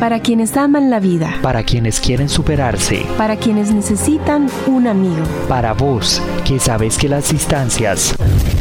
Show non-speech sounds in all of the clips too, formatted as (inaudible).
Para quienes aman la vida. Para quienes quieren superarse. Para quienes necesitan un amigo. Para vos, que sabes que las distancias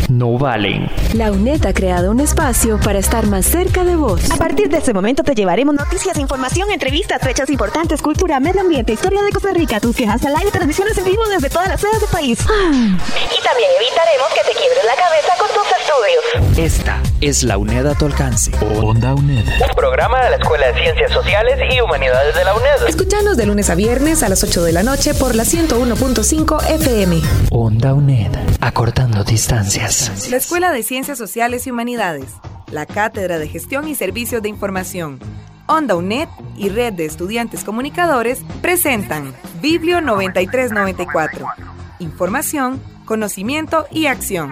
no valen. La UNED ha creado un espacio para estar más cerca de vos. A partir de este momento te llevaremos noticias, información, entrevistas, fechas importantes, cultura, medio ambiente, historia de Costa Rica, tus quejas al aire, transmisiones en vivo desde todas las sedes del país. Ah. Y también evitaremos que te quiebres la cabeza con tus estudios. Esta es la UNED a tu alcance. Onda UNED. Un programa de la Escuela de Ciencias Sociales y Humanidades de la UNED. Escuchanos de lunes a viernes a las 8 de la noche por la 101.5 FM. Onda UNED. Acortando distancias. La Escuela de Ciencias Sociales y Humanidades. La Cátedra de Gestión y Servicios de Información. Onda UNED y Red de Estudiantes Comunicadores presentan Biblio 9394. Información, conocimiento y acción.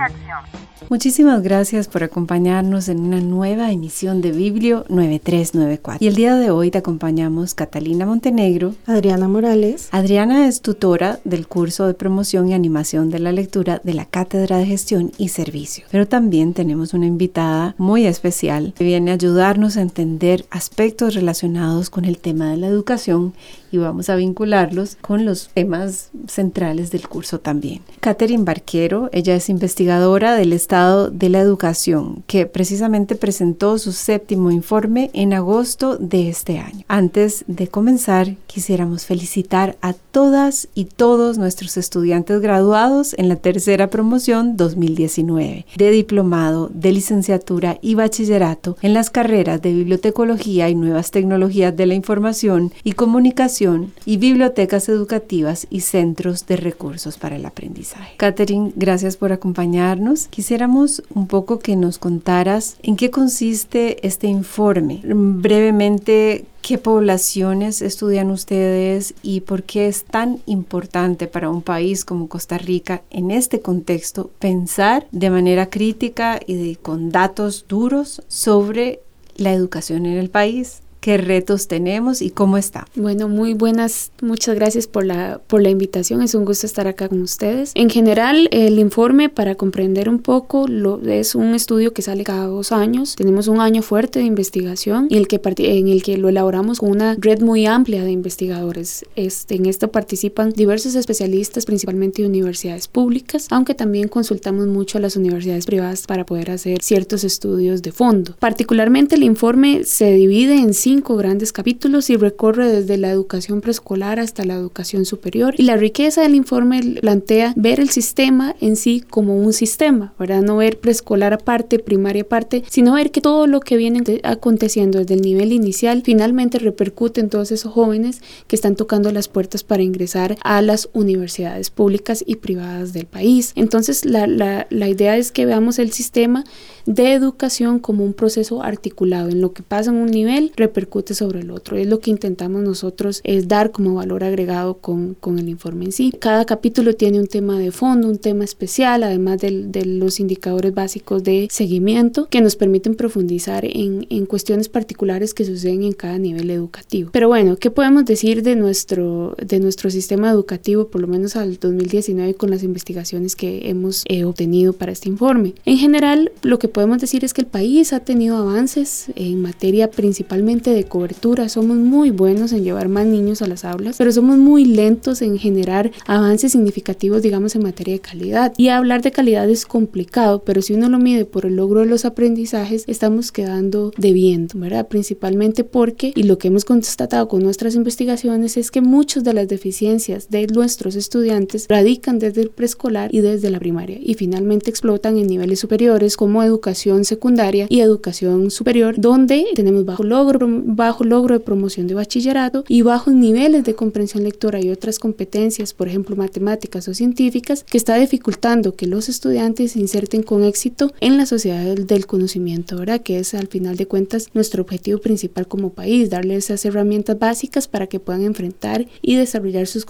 Muchísimas gracias por acompañarnos en una nueva emisión de Biblio 9394. Y el día de hoy te acompañamos Catalina Montenegro, Adriana Morales. Adriana es tutora del curso de promoción y animación de la lectura de la Cátedra de Gestión y Servicio. Pero también tenemos una invitada muy especial que viene a ayudarnos a entender aspectos relacionados con el tema de la educación y vamos a vincularlos con los temas centrales del curso también. Catherine Barquero, ella es investigadora del Estado de la Educación, que precisamente presentó su séptimo informe en agosto de este año. Antes de comenzar, quisiéramos felicitar a todas y todos nuestros estudiantes graduados en la tercera promoción 2019 de diplomado, de licenciatura y bachillerato en las carreras de bibliotecología y nuevas tecnologías de la información y comunicación y bibliotecas educativas y centros de recursos para el aprendizaje. Catherine, gracias por acompañarnos. Quisiéramos un poco que nos contaras en qué consiste este informe. Brevemente, ¿Qué poblaciones estudian ustedes y por qué es tan importante para un país como Costa Rica en este contexto pensar de manera crítica y con datos duros sobre la educación en el país? Qué retos tenemos y cómo está. Bueno, muy buenas, muchas gracias por la, por la invitación, es un gusto estar acá con ustedes. En general, el informe, para comprender un poco, lo, es un estudio que sale cada dos años, tenemos un año fuerte de investigación en el que, en el que lo elaboramos con una red muy amplia de investigadores. Este, en esto participan diversos especialistas, principalmente de universidades públicas, aunque también consultamos mucho a las universidades privadas para poder hacer ciertos estudios de fondo. Particularmente el informe se divide en cinco grandes capítulos y recorre desde la educación preescolar hasta la educación superior. Y la riqueza del informe plantea ver el sistema en sí como un sistema, ¿verdad? No ver preescolar aparte, primaria aparte, sino ver que todo lo que viene aconteciendo desde el nivel inicial finalmente repercute en todos esos jóvenes que están tocando las puertas para ingresar a las universidades públicas y privadas del país. Entonces, la, la, la idea es que veamos el sistema de educación como un proceso articulado. En lo que pasa en un nivel repercute sobre el otro. Es lo que intentamos nosotros es dar como valor agregado con, con el informe en sí. Cada capítulo tiene un tema de fondo, un tema especial, además de, de los indicadores básicos de seguimiento que nos permiten profundizar en, en cuestiones particulares que suceden en cada nivel educativo. Pero bueno, ¿qué podemos decir de nuestro, de nuestro sistema educativo, por lo menos al 2019 con las investigaciones que hemos eh, obtenido para este informe? En general, lo que podemos decir es que el país ha tenido avances en materia principalmente de cobertura. Somos muy buenos en llevar más niños a las aulas, pero somos muy lentos en generar avances significativos, digamos, en materia de calidad. Y hablar de calidad es complicado, pero si uno lo mide por el logro de los aprendizajes, estamos quedando debiendo, ¿verdad? Principalmente porque, y lo que hemos constatado con nuestras investigaciones, es que muchas de las deficiencias de nuestros estudiantes radican desde el preescolar y desde la primaria, y finalmente explotan en niveles superiores como educación secundaria y educación superior, donde tenemos bajo logro, bajo logro de promoción de bachillerato y bajos niveles de comprensión lectora y otras competencias, por ejemplo matemáticas o científicas, que está dificultando que los estudiantes se inserten con éxito en la sociedad del, conocimiento, ¿verdad? Que es al final de cuentas nuestro objetivo principal como país, darles esas herramientas básicas para que puedan enfrentar y desarrollar sus,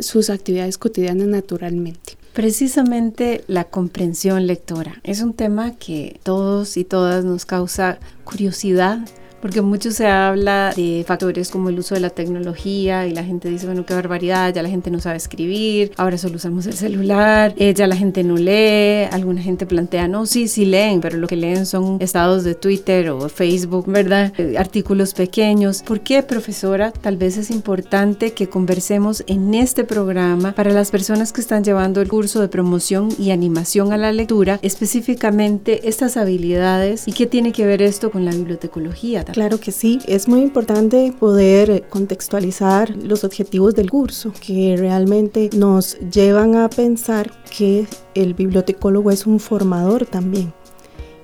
sus actividades cotidianas naturalmente. Precisamente la comprensión lectora es un tema que todos y todas nos causa curiosidad Porque mucho se habla de factores como el uso de la tecnología y la gente dice, bueno, qué barbaridad, ya la gente no sabe escribir, ahora solo usamos el celular, eh, ya la gente no lee, alguna gente plantea, no, sí, sí leen, pero lo que leen son estados de Twitter o Facebook, ¿verdad? Eh, artículos pequeños. ¿Por qué, profesora? Tal vez es importante que conversemos en este programa para las personas que están llevando el curso de promoción y animación a la lectura, específicamente estas habilidades y qué tiene que ver esto con la bibliotecología. Claro que sí, es muy importante poder contextualizar los objetivos del curso que realmente nos llevan a pensar que el bibliotecólogo es un formador también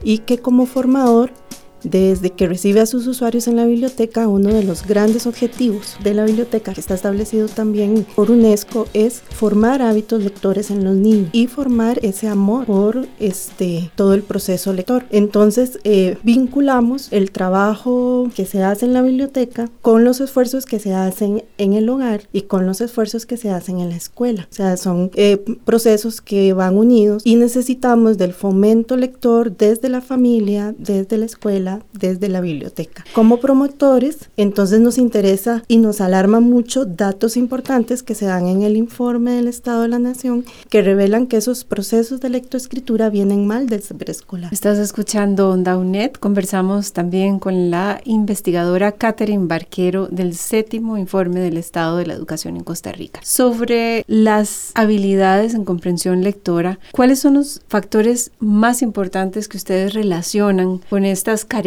y que como formador desde que recibe a sus usuarios en la biblioteca, uno de los grandes objetivos de la biblioteca, que está establecido también por UNESCO, es formar hábitos lectores en los niños y formar ese amor por este, todo el proceso lector. Entonces, eh, vinculamos el trabajo que se hace en la biblioteca con los esfuerzos que se hacen en el hogar y con los esfuerzos que se hacen en la escuela. O sea, son eh, procesos que van unidos y necesitamos del fomento lector desde la familia, desde la escuela, desde la biblioteca. Como promotores, entonces nos interesa y nos alarma mucho datos importantes que se dan en el informe del Estado de la Nación que revelan que esos procesos de lectoescritura vienen mal desde preescolar. Estás escuchando Onda UNED. Conversamos también con la investigadora Catherine Barquero del séptimo informe del Estado de la Educación en Costa Rica sobre las habilidades en comprensión lectora. ¿Cuáles son los factores más importantes que ustedes relacionan con estas características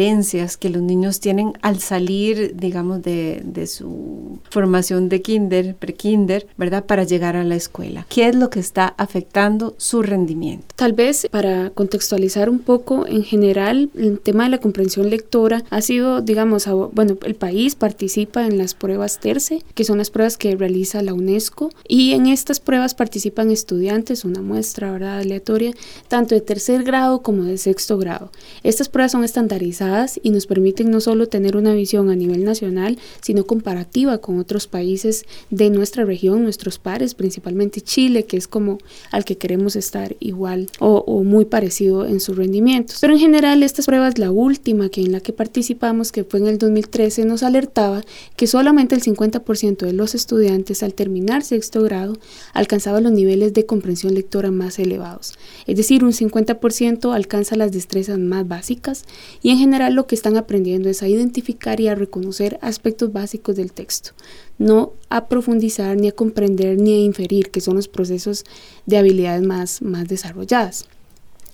que los niños tienen al salir, digamos, de, de su formación de kinder, pre-kinder, ¿verdad? Para llegar a la escuela. ¿Qué es lo que está afectando su rendimiento? Tal vez para contextualizar un poco, en general, el tema de la comprensión lectora ha sido, digamos, bueno, el país participa en las pruebas TERCE, que son las pruebas que realiza la UNESCO, y en estas pruebas participan estudiantes, una muestra, ¿verdad? Aleatoria, tanto de tercer grado como de sexto grado. Estas pruebas son estandarizadas y nos permiten no solo tener una visión a nivel nacional, sino comparativa con otros países de nuestra región, nuestros pares, principalmente Chile, que es como al que queremos estar igual o, muy parecido en sus rendimientos. Pero en general estas pruebas, la última que en la que participamos, que fue en el 2013, nos alertaba que solamente el 50% de los estudiantes al terminar sexto grado alcanzaba los niveles de comprensión lectora más elevados. Es decir, un 50% alcanza las destrezas más básicas y en general lo que están aprendiendo es a identificar y a reconocer aspectos básicos del texto, no a profundizar ni a comprender ni a inferir, que son los procesos de habilidades más, más desarrolladas.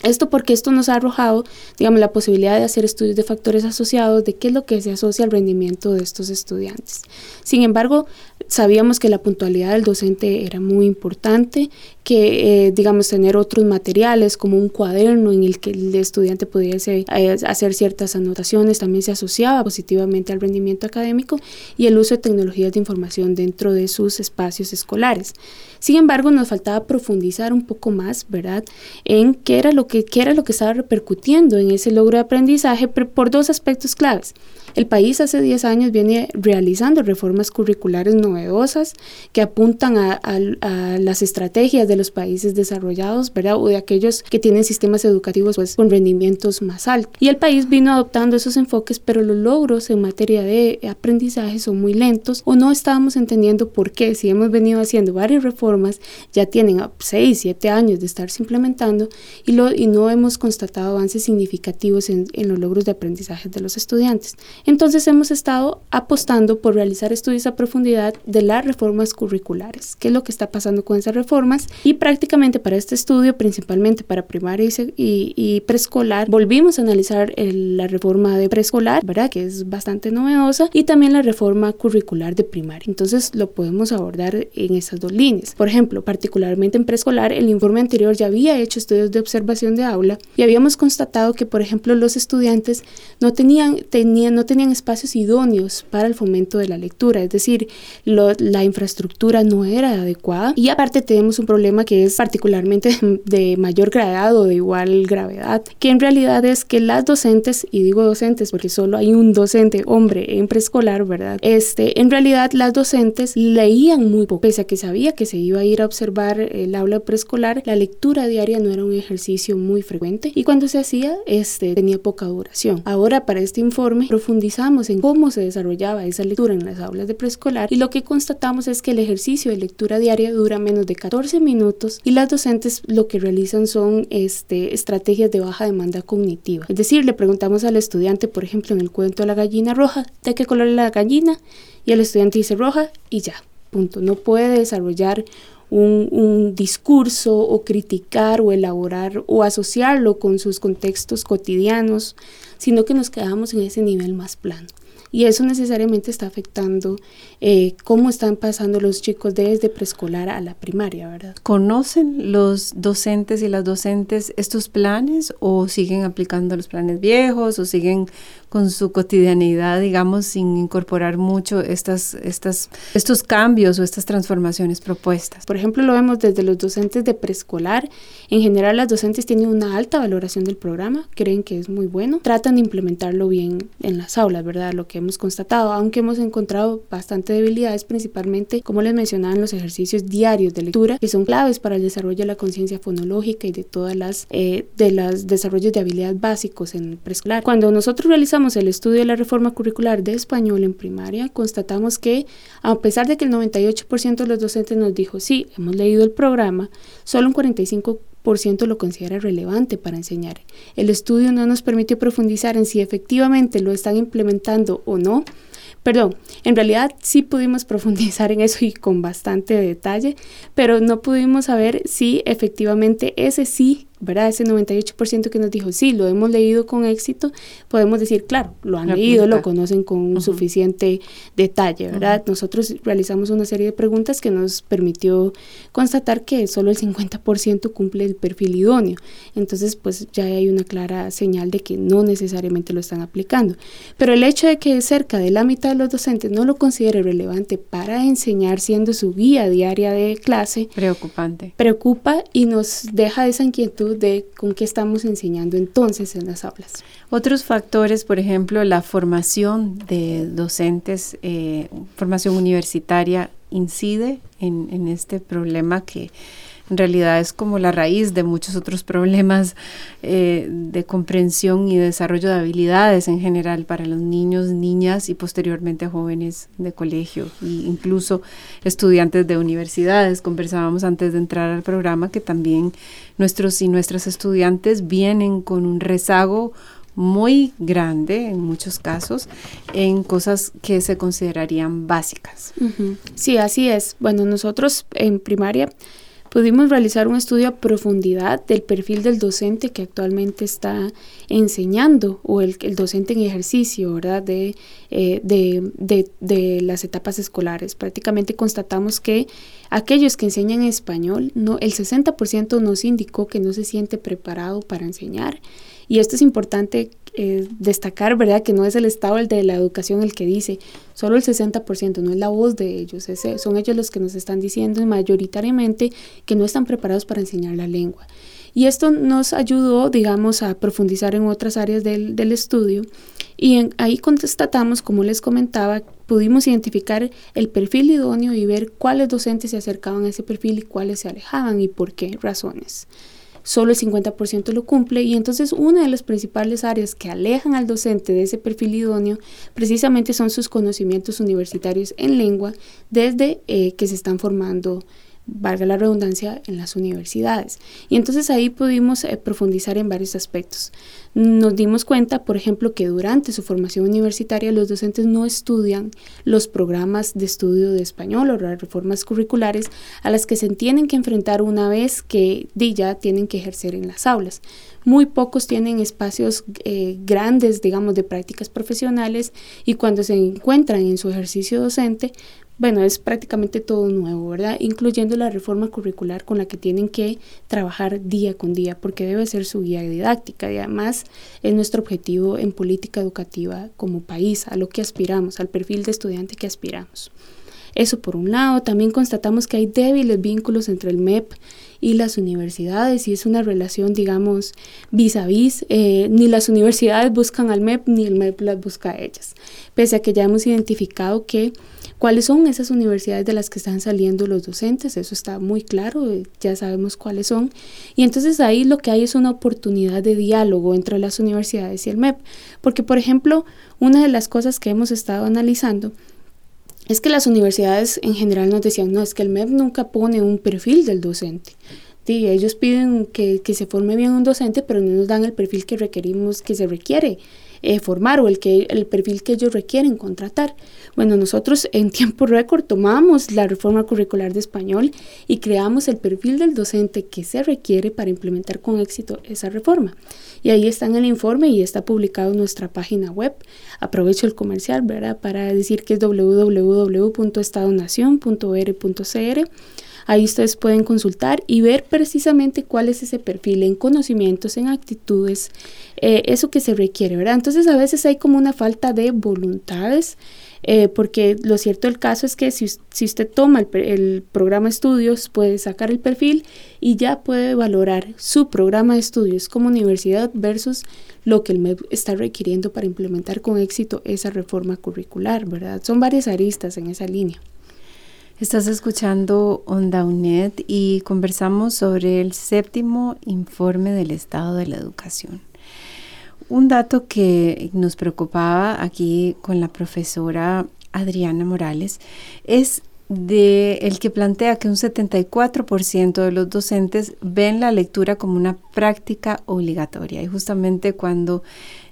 Esto porque esto nos ha arrojado, digamos, la posibilidad de hacer estudios de factores asociados de qué es lo que se asocia al rendimiento de estos estudiantes. Sin embargo, sabíamos que la puntualidad del docente era muy importante, que, eh, digamos, tener otros materiales como un cuaderno en el que el estudiante pudiese eh, hacer ciertas anotaciones también se asociaba positivamente al rendimiento académico y el uso de tecnologías de información dentro de sus espacios escolares. Sin embargo, nos faltaba profundizar un poco más, ¿verdad?, en qué era lo que, qué era lo que estaba repercutiendo en ese logro de aprendizaje por dos aspectos claves. El país hace 10 años viene realizando reformas curriculares novedosas que apuntan a, las estrategias de los países desarrollados, ¿verdad? O de aquellos que tienen sistemas educativos pues, con rendimientos más altos. Y el país vino adoptando esos enfoques, pero los logros en materia de aprendizaje son muy lentos o no estábamos entendiendo por qué. Si hemos venido haciendo varias reformas, ya tienen 6, 7 años de estarse implementando y, lo, y no hemos constatado avances significativos en, en los logros de aprendizaje de los estudiantes. Entonces hemos estado apostando por realizar estudios a profundidad de las reformas curriculares, qué es lo que está pasando con esas reformas y prácticamente para este estudio, principalmente para primaria y, preescolar, volvimos a analizar la reforma de preescolar, ¿verdad? Que es bastante novedosa y también la reforma curricular de primaria. Entonces lo podemos abordar en esas dos líneas. Por ejemplo, particularmente en preescolar, el informe anterior ya había hecho estudios de observación de aula y habíamos constatado que, por ejemplo, los estudiantes no tenían, tenían, no tenían espacios idóneos para el fomento de la lectura, es decir, la infraestructura no era adecuada y aparte tenemos un problema que es particularmente (laughs) de mayor gravedad de igual gravedad, que en realidad es que las docentes, y digo docentes porque solo hay un docente hombre en preescolar, ¿verdad? Este, en realidad las docentes leían muy poco, pese a que sabía que se iba a ir a observar el aula preescolar, la lectura diaria no era un ejercicio muy frecuente y cuando se hacía, este, tenía poca duración. Ahora para este informe profundizamos en cómo se desarrollaba esa lectura en las aulas de preescolar y lo que constatamos es que el ejercicio de lectura diaria dura menos de 14 minutos y las docentes lo que realizan son este, estrategias de baja demanda cognitiva. Es decir, le preguntamos al estudiante, por ejemplo, en el cuento la gallina roja, ¿de qué color es la gallina? Y el estudiante dice roja y ya, punto. No puede desarrollar un, discurso o criticar o elaborar o asociarlo con sus contextos cotidianos, sino que nos quedamos en ese nivel más plano y eso necesariamente está afectando eh, cómo están pasando los chicos desde preescolar a la primaria, ¿verdad? ¿Conocen los docentes y las docentes estos planes o siguen aplicando los planes viejos o siguen con su cotidianidad, digamos, sin incorporar mucho estas, estas, estos cambios o estas transformaciones propuestas. Por ejemplo, lo vemos desde los docentes de preescolar. En general, las docentes tienen una alta valoración del programa, creen que es muy bueno, tratan de implementarlo bien en las aulas, ¿verdad? Lo que hemos constatado, aunque hemos encontrado bastante debilidades, principalmente, como les mencionaba, en los ejercicios diarios de lectura, que son claves para el desarrollo de la conciencia fonológica y de todas las, eh, de los desarrollos de habilidades básicos en preescolar. Cuando nosotros realizamos el estudio de la reforma curricular de español en primaria, constatamos que, a pesar de que el 98% de los docentes nos dijo, sí, hemos leído el programa, solo un 45% lo considera relevante para enseñar. El estudio no nos permitió profundizar en si efectivamente lo están implementando o no. Perdón, en realidad sí pudimos (laughs) profundizar en eso y con bastante detalle, pero no pudimos saber si efectivamente ese sí ¿verdad? Ese 98% que nos dijo, sí, lo hemos leído con éxito, podemos decir, claro, lo han leído, lo conocen con suficiente detalle, ¿verdad? Nosotros realizamos una serie de preguntas que nos permitió constatar que solo el 50% cumple el perfil idóneo. Entonces, pues ya hay una clara señal de que no necesariamente lo están aplicando. Pero el hecho de que cerca de la mitad de los docentes no lo considere relevante para enseñar siendo su guía diaria de clase, preocupante. Preocupa y nos deja esa inquietud de con qué estamos enseñando entonces en las aulas. Otros factores, por ejemplo, la formación de docentes, eh, formación universitaria, incide en, en este problema que en realidad es como la raíz de muchos otros problemas eh, de comprensión y desarrollo de habilidades en general para los niños, niñas y posteriormente jóvenes de colegio e incluso estudiantes de universidades. Conversábamos antes de entrar al programa que también nuestros y nuestras estudiantes vienen con un rezago muy grande en muchos casos en cosas que se considerarían básicas. Sí, así es. Bueno, nosotros en primaria pudimos realizar un estudio a profundidad del perfil del docente que actualmente está enseñando o el, docente en ejercicio, ¿verdad? Eh, de, de, de, las etapas escolares. Prácticamente constatamos que aquellos que enseñan español, no, el 60% nos indicó que no se siente preparado para enseñar. Y esto es importante eh, destacar, ¿verdad? Que no es el Estado el de la educación el que dice, solo el 60%, no es la voz de ellos, son ellos los que nos están diciendo mayoritariamente que no están preparados para enseñar la lengua. Y esto nos ayudó, digamos, a profundizar en otras áreas del, estudio y ahí constatamos, como les comentaba, pudimos identificar el perfil idóneo y ver cuáles docentes se acercaban a ese perfil y cuáles se alejaban y por qué razones solo el 50% lo cumple y entonces una de las principales áreas que alejan al docente de ese perfil idóneo precisamente son sus conocimientos universitarios en lengua desde eh, que se están formando valga la redundancia, en las universidades. Y entonces ahí pudimos eh, profundizar en varios aspectos. Nos dimos cuenta, por ejemplo, que durante su formación universitaria los docentes no estudian los programas de estudio de español o las reformas curriculares a las que se tienen que enfrentar una vez que ya tienen que ejercer en las aulas. Muy pocos tienen espacios eh, grandes, digamos, de prácticas profesionales y cuando se encuentran en su ejercicio docente, bueno, es prácticamente todo nuevo, ¿verdad? Incluyendo la reforma curricular con la que tienen que trabajar día con día, porque debe ser su guía didáctica y además es nuestro objetivo en política educativa como país, a lo que aspiramos, al perfil de estudiante que aspiramos. Eso por un lado, también constatamos que hay débiles vínculos entre el MEP y las universidades y es una relación, digamos, vis a vis. Eh, ni las universidades buscan al MEP ni el MEP las busca a ellas, pese a que ya hemos identificado que cuáles son esas universidades de las que están saliendo los docentes, eso está muy claro, eh, ya sabemos cuáles son. Y entonces ahí lo que hay es una oportunidad de diálogo entre las universidades y el MEP, porque por ejemplo, una de las cosas que hemos estado analizando es que las universidades en general nos decían, no, es que el MEP nunca pone un perfil del docente. Sí, ellos piden que, que, se forme bien un docente, pero no nos dan el perfil que requerimos, que se requiere eh, formar o el, que, el perfil que ellos requieren contratar. Bueno, nosotros en tiempo récord tomamos la reforma curricular de español y creamos el perfil del docente que se requiere para implementar con éxito esa reforma. Y ahí está en el informe y está publicado en nuestra página web. Aprovecho el comercial. Para decir que es www.estadonacion.er.cr Ahí ustedes pueden consultar y ver precisamente cuál es ese perfil en conocimientos, en actitudes, eh, eso que se requiere, ¿verdad? Entonces a veces hay como una falta de voluntades. Eh, porque lo cierto del caso es que si, si usted toma el, el, programa de estudios, puede sacar el perfil y ya puede valorar su programa de estudios como universidad versus lo que el MEP está requiriendo para implementar con éxito esa reforma curricular, ¿verdad? Son varias aristas en esa línea. Estás escuchando Onda UNED y conversamos sobre el séptimo informe del estado de la educación. Un dato que nos preocupaba aquí con la profesora Adriana Morales es el que plantea que un 74% de los docentes ven la lectura como una práctica obligatoria. Y justamente cuando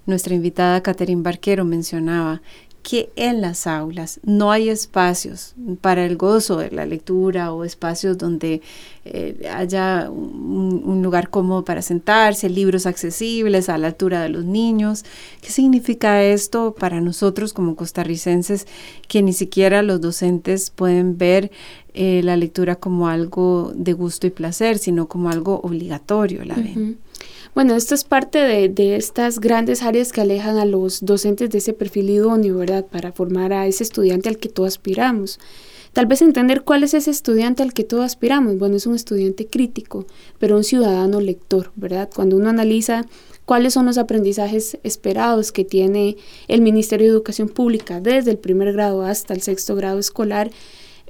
nuestra invitada Catherine Barquero mencionaba que en las aulas no hay espacios para el gozo de la lectura o espacios donde eh, haya un, lugar cómodo para sentarse, libros accesibles a la altura de los niños. ¿Qué significa esto para nosotros como costarricenses que ni siquiera los docentes pueden ver eh, la lectura como algo de gusto y placer, sino como algo obligatorio, la ven? Bueno, esto es parte de, estas grandes áreas que alejan a los docentes de ese perfil idóneo, ¿verdad? Para formar a ese estudiante al que todos aspiramos. Tal vez entender cuál es ese estudiante al que todos aspiramos. Bueno, es un estudiante crítico, pero un ciudadano lector, ¿verdad? Cuando uno analiza cuáles son los aprendizajes esperados que tiene el Ministerio de Educación Pública desde el primer grado hasta el sexto grado escolar,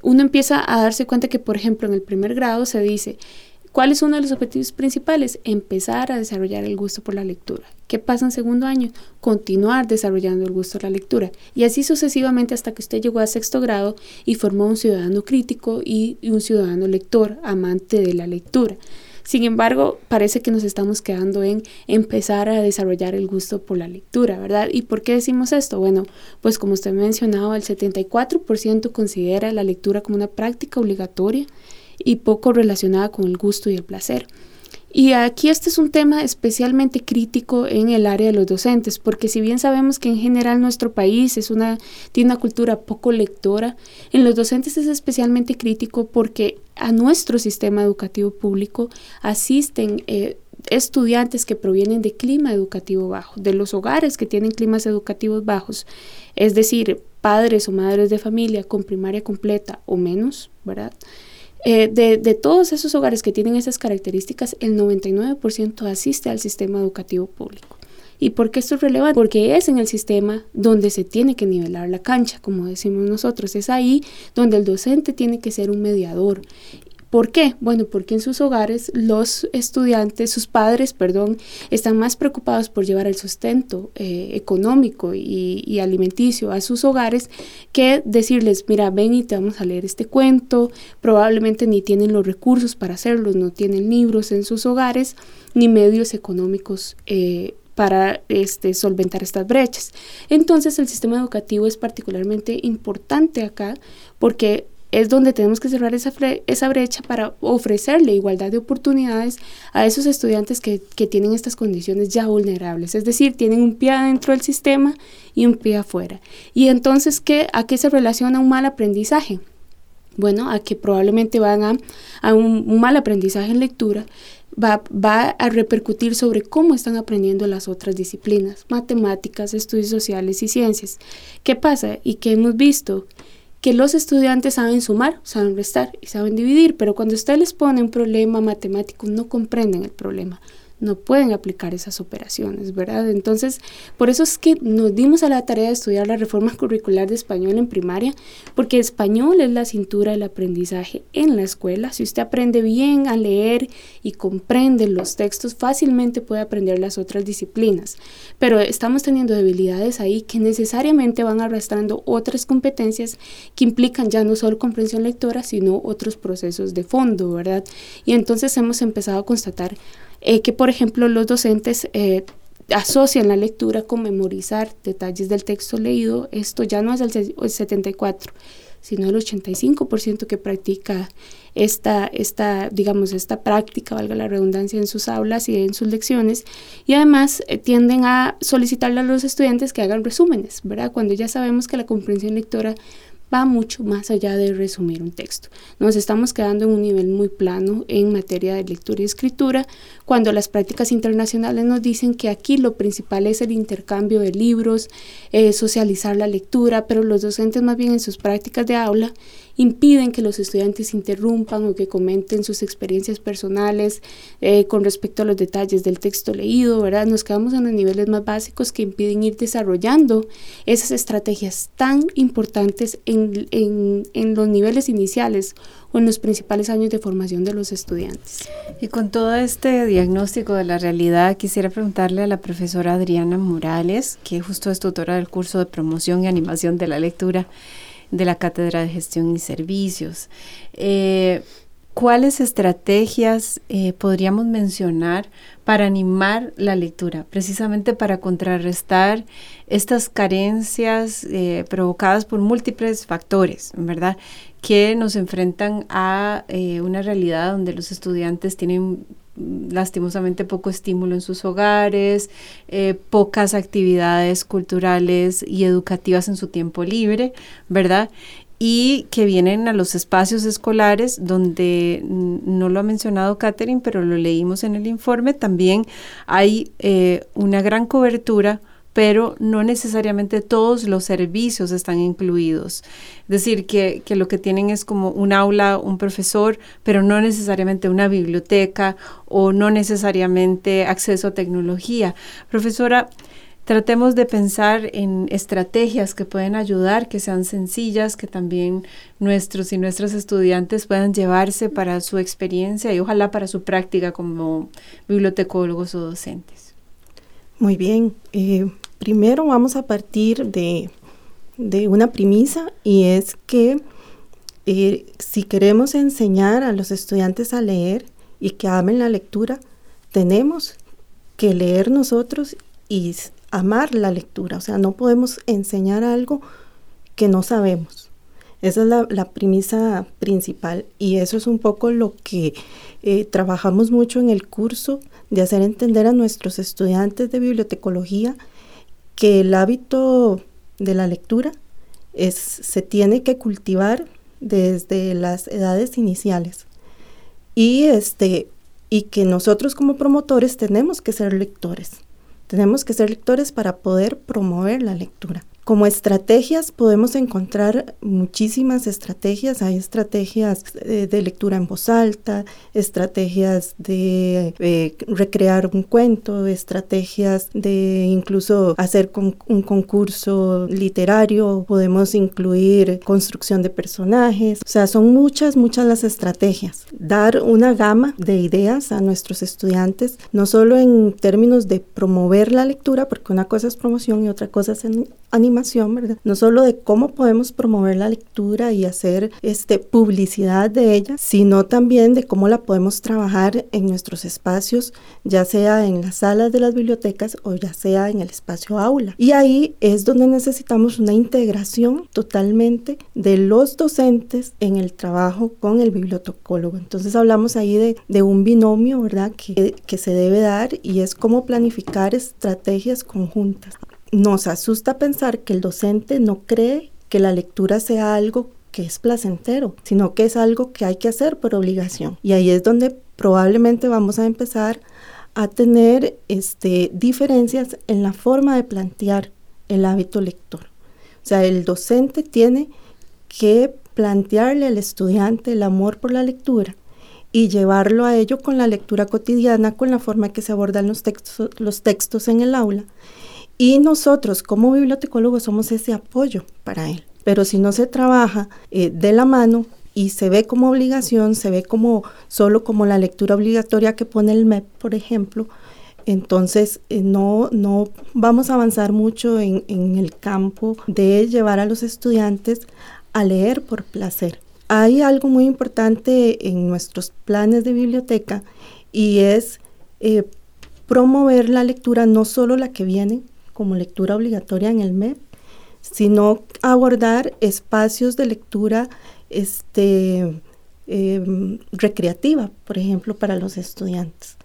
uno empieza a darse cuenta que, por ejemplo, en el primer grado se dice, ¿Cuál es uno de los objetivos principales? Empezar a desarrollar el gusto por la lectura. ¿Qué pasa en segundo año? Continuar desarrollando el gusto por la lectura. Y así sucesivamente hasta que usted llegó a sexto grado y formó un ciudadano crítico y un ciudadano lector, amante de la lectura. Sin embargo, parece que nos estamos quedando en empezar a desarrollar el gusto por la lectura, ¿verdad? ¿Y por qué decimos esto? Bueno, pues como usted mencionaba, el 74% considera la lectura como una práctica obligatoria y poco relacionada con el gusto y el placer. Y aquí este es un tema especialmente crítico en el área de los docentes, porque si bien sabemos que en general nuestro país es una, tiene una cultura poco lectora, en los docentes es especialmente crítico porque a nuestro sistema educativo público asisten eh, estudiantes que provienen de clima educativo bajo, de los hogares que tienen climas educativos bajos, es decir, padres o madres de familia con primaria completa o menos, ¿verdad? Eh, de, de, todos esos hogares que tienen esas características, el 99% asiste al sistema educativo público. ¿Y por qué esto es relevante? Porque es en el sistema donde se tiene que nivelar la cancha, como decimos nosotros. Es ahí donde el docente tiene que ser un mediador ¿Por qué? Bueno, porque en sus hogares los estudiantes, sus padres, perdón, están más preocupados por llevar el sustento eh, económico y, alimenticio a sus hogares que decirles, mira, ven y te vamos a leer este cuento. Probablemente ni tienen los recursos para hacerlo, no tienen libros en sus hogares, ni medios económicos. Eh, para este, solventar estas brechas. Entonces el sistema educativo es particularmente importante acá porque es donde tenemos que cerrar esa, esa brecha para ofrecerle igualdad de oportunidades a esos estudiantes que, tienen estas condiciones ya vulnerables, es decir, tienen un pie adentro del sistema y un pie afuera. Y entonces, ¿qué, ¿a qué se relaciona un mal aprendizaje? Bueno, a que probablemente van a, a un, mal aprendizaje en lectura, Va, va, a repercutir sobre cómo están aprendiendo las otras disciplinas, matemáticas, estudios sociales y ciencias. ¿Qué pasa? Y que hemos visto que los estudiantes saben sumar, saben restar y saben dividir, pero cuando usted les pone un problema matemático no comprenden el problema no pueden aplicar esas operaciones, ¿verdad? Entonces, por eso es que nos dimos a la tarea de estudiar la reforma (laughs) curricular de español en primaria, porque español es la cintura del aprendizaje en la escuela. Si usted aprende bien a leer y comprende los textos, fácilmente puede aprender las otras disciplinas. Pero estamos teniendo debilidades ahí que necesariamente van arrastrando otras competencias que implican ya no solo comprensión lectora, sino otros procesos de fondo, ¿verdad? Y entonces hemos empezado a constatar eh, que por ejemplo los docentes eh, asocian la lectura con memorizar detalles del texto leído, esto ya no es el 74, sino el 85% que practica esta, esta, digamos, esta práctica, valga la redundancia, en sus aulas y en sus lecciones. Y además eh, tienden a solicitarle a los estudiantes que hagan resúmenes, ¿verdad? Cuando ya sabemos que la comprensión lectora va mucho más allá de resumir un texto. Nos estamos quedando en un nivel muy plano en materia de lectura y escritura, cuando las prácticas internacionales nos dicen que aquí lo principal es el intercambio de libros, eh, socializar la lectura, pero los docentes más bien en sus prácticas de aula impiden que los estudiantes interrumpan o que comenten sus experiencias personales eh, con respecto a los detalles del texto leído, ¿verdad? Nos quedamos en los niveles más básicos que impiden ir desarrollando esas estrategias tan importantes en, en, en los niveles iniciales o en los principales años de formación de los estudiantes. Y con todo este diagnóstico de la realidad, quisiera preguntarle a la profesora Adriana Morales, que justo es tutora del curso de promoción y animación de la lectura de la Cátedra de Gestión y Servicios. Eh, ¿Cuáles estrategias eh, podríamos mencionar para animar la lectura, precisamente para contrarrestar estas carencias eh, provocadas por múltiples factores, ¿verdad? Que nos enfrentan a una realidad donde los estudiantes tienen lastimosamente poco estímulo en sus hogares, eh, pocas actividades culturales y educativas en su tiempo libre, ¿verdad? y que vienen a los espacios escolares donde no lo ha mencionado Catherine, pero lo leímos en el informe, también hay eh, una gran cobertura pero no necesariamente todos los servicios están incluidos. Es decir, que, lo que tienen es como un aula, un profesor, pero no necesariamente una biblioteca o no necesariamente acceso a tecnología. Profesora, tratemos de pensar en estrategias que pueden ayudar, que sean sencillas, que también nuestros y nuestras estudiantes puedan llevarse para su experiencia y ojalá para su práctica como bibliotecólogos o docentes. Muy bien. Eh, primero vamos a partir de, una premisa y es que eh, si queremos enseñar a los estudiantes a leer y que amen la lectura, tenemos que leer nosotros y amar la lectura. O sea, no podemos enseñar algo que no sabemos. Esa es la, premisa principal y eso es un poco lo que eh, trabajamos mucho en el curso de hacer entender a nuestros estudiantes de bibliotecología que el hábito de la lectura es, se tiene que cultivar desde las edades iniciales y, este, y que nosotros como promotores tenemos que ser lectores. Tenemos que ser lectores para poder promover la lectura. Como estrategias podemos encontrar muchísimas estrategias. Hay estrategias de, lectura en voz alta, estrategias de eh, recrear un cuento, estrategias de incluso hacer un concurso literario. Podemos incluir construcción de personajes. O sea, son muchas, muchas las estrategias. Dar una gama de ideas a nuestros estudiantes, no solo en términos de promover la lectura, porque una cosa es promoción y otra cosa es animación No solo de cómo podemos promover la lectura y hacer este, publicidad de ella, sino también de cómo la podemos trabajar en nuestros espacios, ya sea en las salas de las bibliotecas o ya sea en el espacio aula. Y ahí es donde necesitamos una integración totalmente de los docentes en el trabajo con el bibliotecólogo. Entonces hablamos ahí de, de un binomio, ¿verdad? Que, que se debe dar y es cómo planificar estrategias conjuntas nos asusta pensar que el docente no cree que la lectura sea algo que es placentero, sino que es algo que hay que hacer por obligación. Y ahí es donde probablemente vamos a empezar a tener este, diferencias en la forma de plantear el hábito lector. O sea, el docente tiene que plantearle al estudiante el amor por la lectura y llevarlo a ello con la lectura cotidiana, con la forma que se abordan los textos, los textos en el aula. Y nosotros como bibliotecólogos somos ese apoyo para él. Pero si no se trabaja eh, de la mano y se ve como obligación, se ve como solo como la lectura obligatoria que pone el MEP, por ejemplo, entonces eh, no, no vamos a avanzar mucho en, en el campo de llevar a los estudiantes a leer por placer. Hay algo muy importante en nuestros planes de biblioteca y es eh, promover la lectura, no solo la que viene como lectura obligatoria en el MEP, sino abordar espacios de lectura este, em, recreativa, por ejemplo, para los estudiantes.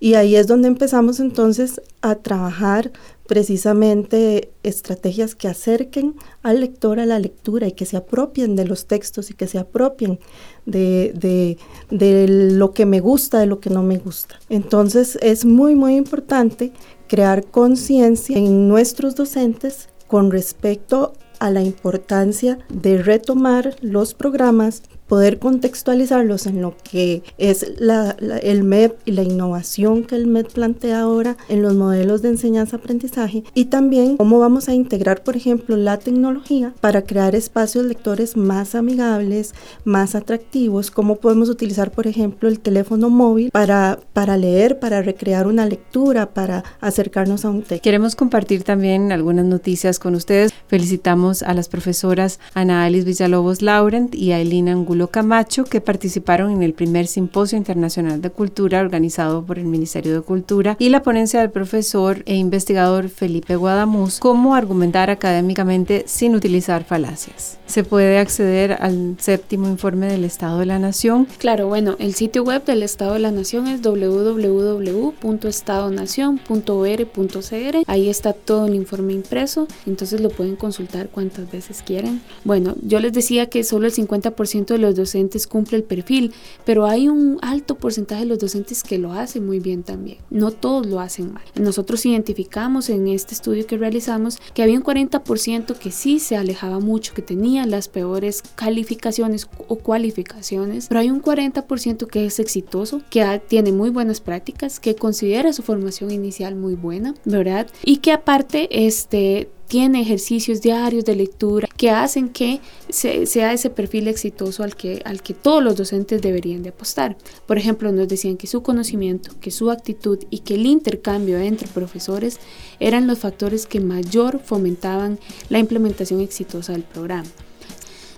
Y ahí es donde empezamos entonces a trabajar precisamente estrategias que acerquen al lector a la lectura y que se apropien de los textos y que se apropien de, de, lo que me gusta, de lo que no me gusta. Entonces es muy, muy importante crear conciencia en nuestros docentes con respecto a la importancia de retomar los programas poder contextualizarlos en lo que es el MEP y la innovación que el MEP plantea ahora en los modelos de enseñanza-aprendizaje y también cómo vamos a integrar, por ejemplo, la tecnología para crear espacios lectores más amigables, más atractivos, cómo podemos utilizar, por ejemplo, el teléfono móvil para, para leer, para recrear una lectura, para acercarnos a un texto. Queremos compartir también algunas noticias con ustedes. Felicitamos a las profesoras Ana Alice Villalobos Laurent y a Elina Angulo Camacho, que participaron en el primer Simposio Internacional de Cultura organizado por el Ministerio de Cultura y la ponencia del profesor e investigador Felipe Guadamuz, cómo argumentar académicamente sin utilizar falacias. ¿Se puede acceder al séptimo informe del Estado de la Nación? Claro, bueno, el sitio web del Estado de la Nación es www.estadonacion.or.cr. Ahí está todo el informe impreso, entonces lo pueden consultar cuantas veces quieran. Bueno, yo les decía que solo el 50% de los docentes cumple el perfil, pero hay un alto porcentaje de los docentes que lo hacen muy bien también. No todos lo hacen mal. Nosotros identificamos en este estudio que realizamos que había un 40% que sí se alejaba mucho, que tenía las peores calificaciones o cualificaciones, pero hay un 40% que es exitoso, que tiene muy buenas prácticas, que considera su formación inicial muy buena, ¿verdad? Y que aparte este tiene ejercicios diarios de lectura que hacen que sea ese perfil exitoso al que, al que todos los docentes deberían de apostar. Por ejemplo, nos decían que su conocimiento, que su actitud y que el intercambio entre profesores eran los factores que mayor fomentaban la implementación exitosa del programa.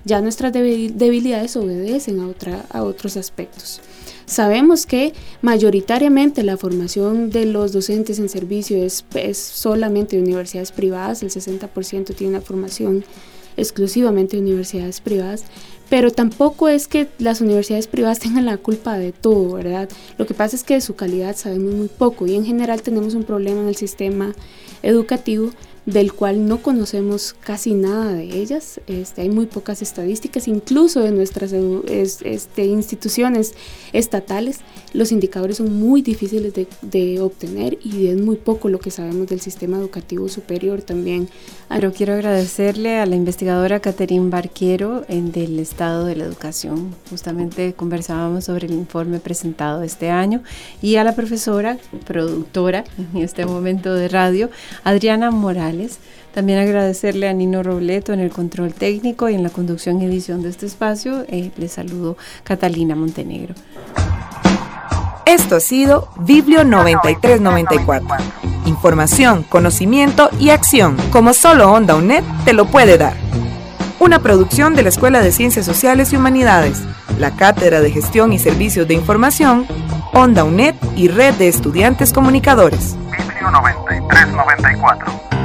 Ya nuestras debilidades obedecen a, otra, a otros aspectos. Sabemos que mayoritariamente la formación de los docentes en servicio es, solamente de universidades privadas, el 60% tiene una formación exclusivamente de universidades privadas, pero tampoco es que las universidades privadas (laughs) tengan la culpa de todo, ¿verdad? Lo que pasa es que de su calidad sabemos muy poco y en general tenemos un problema en el sistema educativo del cual no conocemos casi nada de ellas. Este, hay muy pocas estadísticas, incluso de nuestras este, instituciones estatales. Los indicadores son muy difíciles de, obtener y es muy poco lo que sabemos del sistema educativo superior también. Pero quiero agradecerle a la investigadora Caterín Barquero en del Estado de la Educación. Justamente conversábamos sobre el informe presentado este año y a la profesora, productora en este momento de radio, Adriana Morales también agradecerle a Nino Robleto en el control técnico y en la conducción y edición de este espacio. Eh, les saludo Catalina Montenegro. Esto ha sido Biblio 9394. Información, conocimiento y acción, como solo Onda UNED te lo puede dar. Una producción de la Escuela de Ciencias Sociales y Humanidades, la Cátedra de Gestión y Servicios de Información, Onda UNED y Red de Estudiantes Comunicadores. Biblio 9394.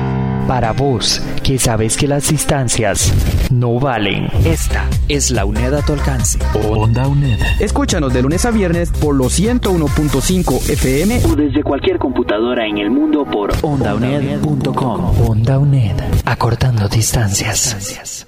Para vos, que sabes que las distancias no valen. Esta es la UNED a tu alcance. Onda UNED. Escúchanos de lunes a viernes por los 101.5 FM o desde cualquier computadora en el mundo por ondauned.com. Onda UNED. Acortando distancias.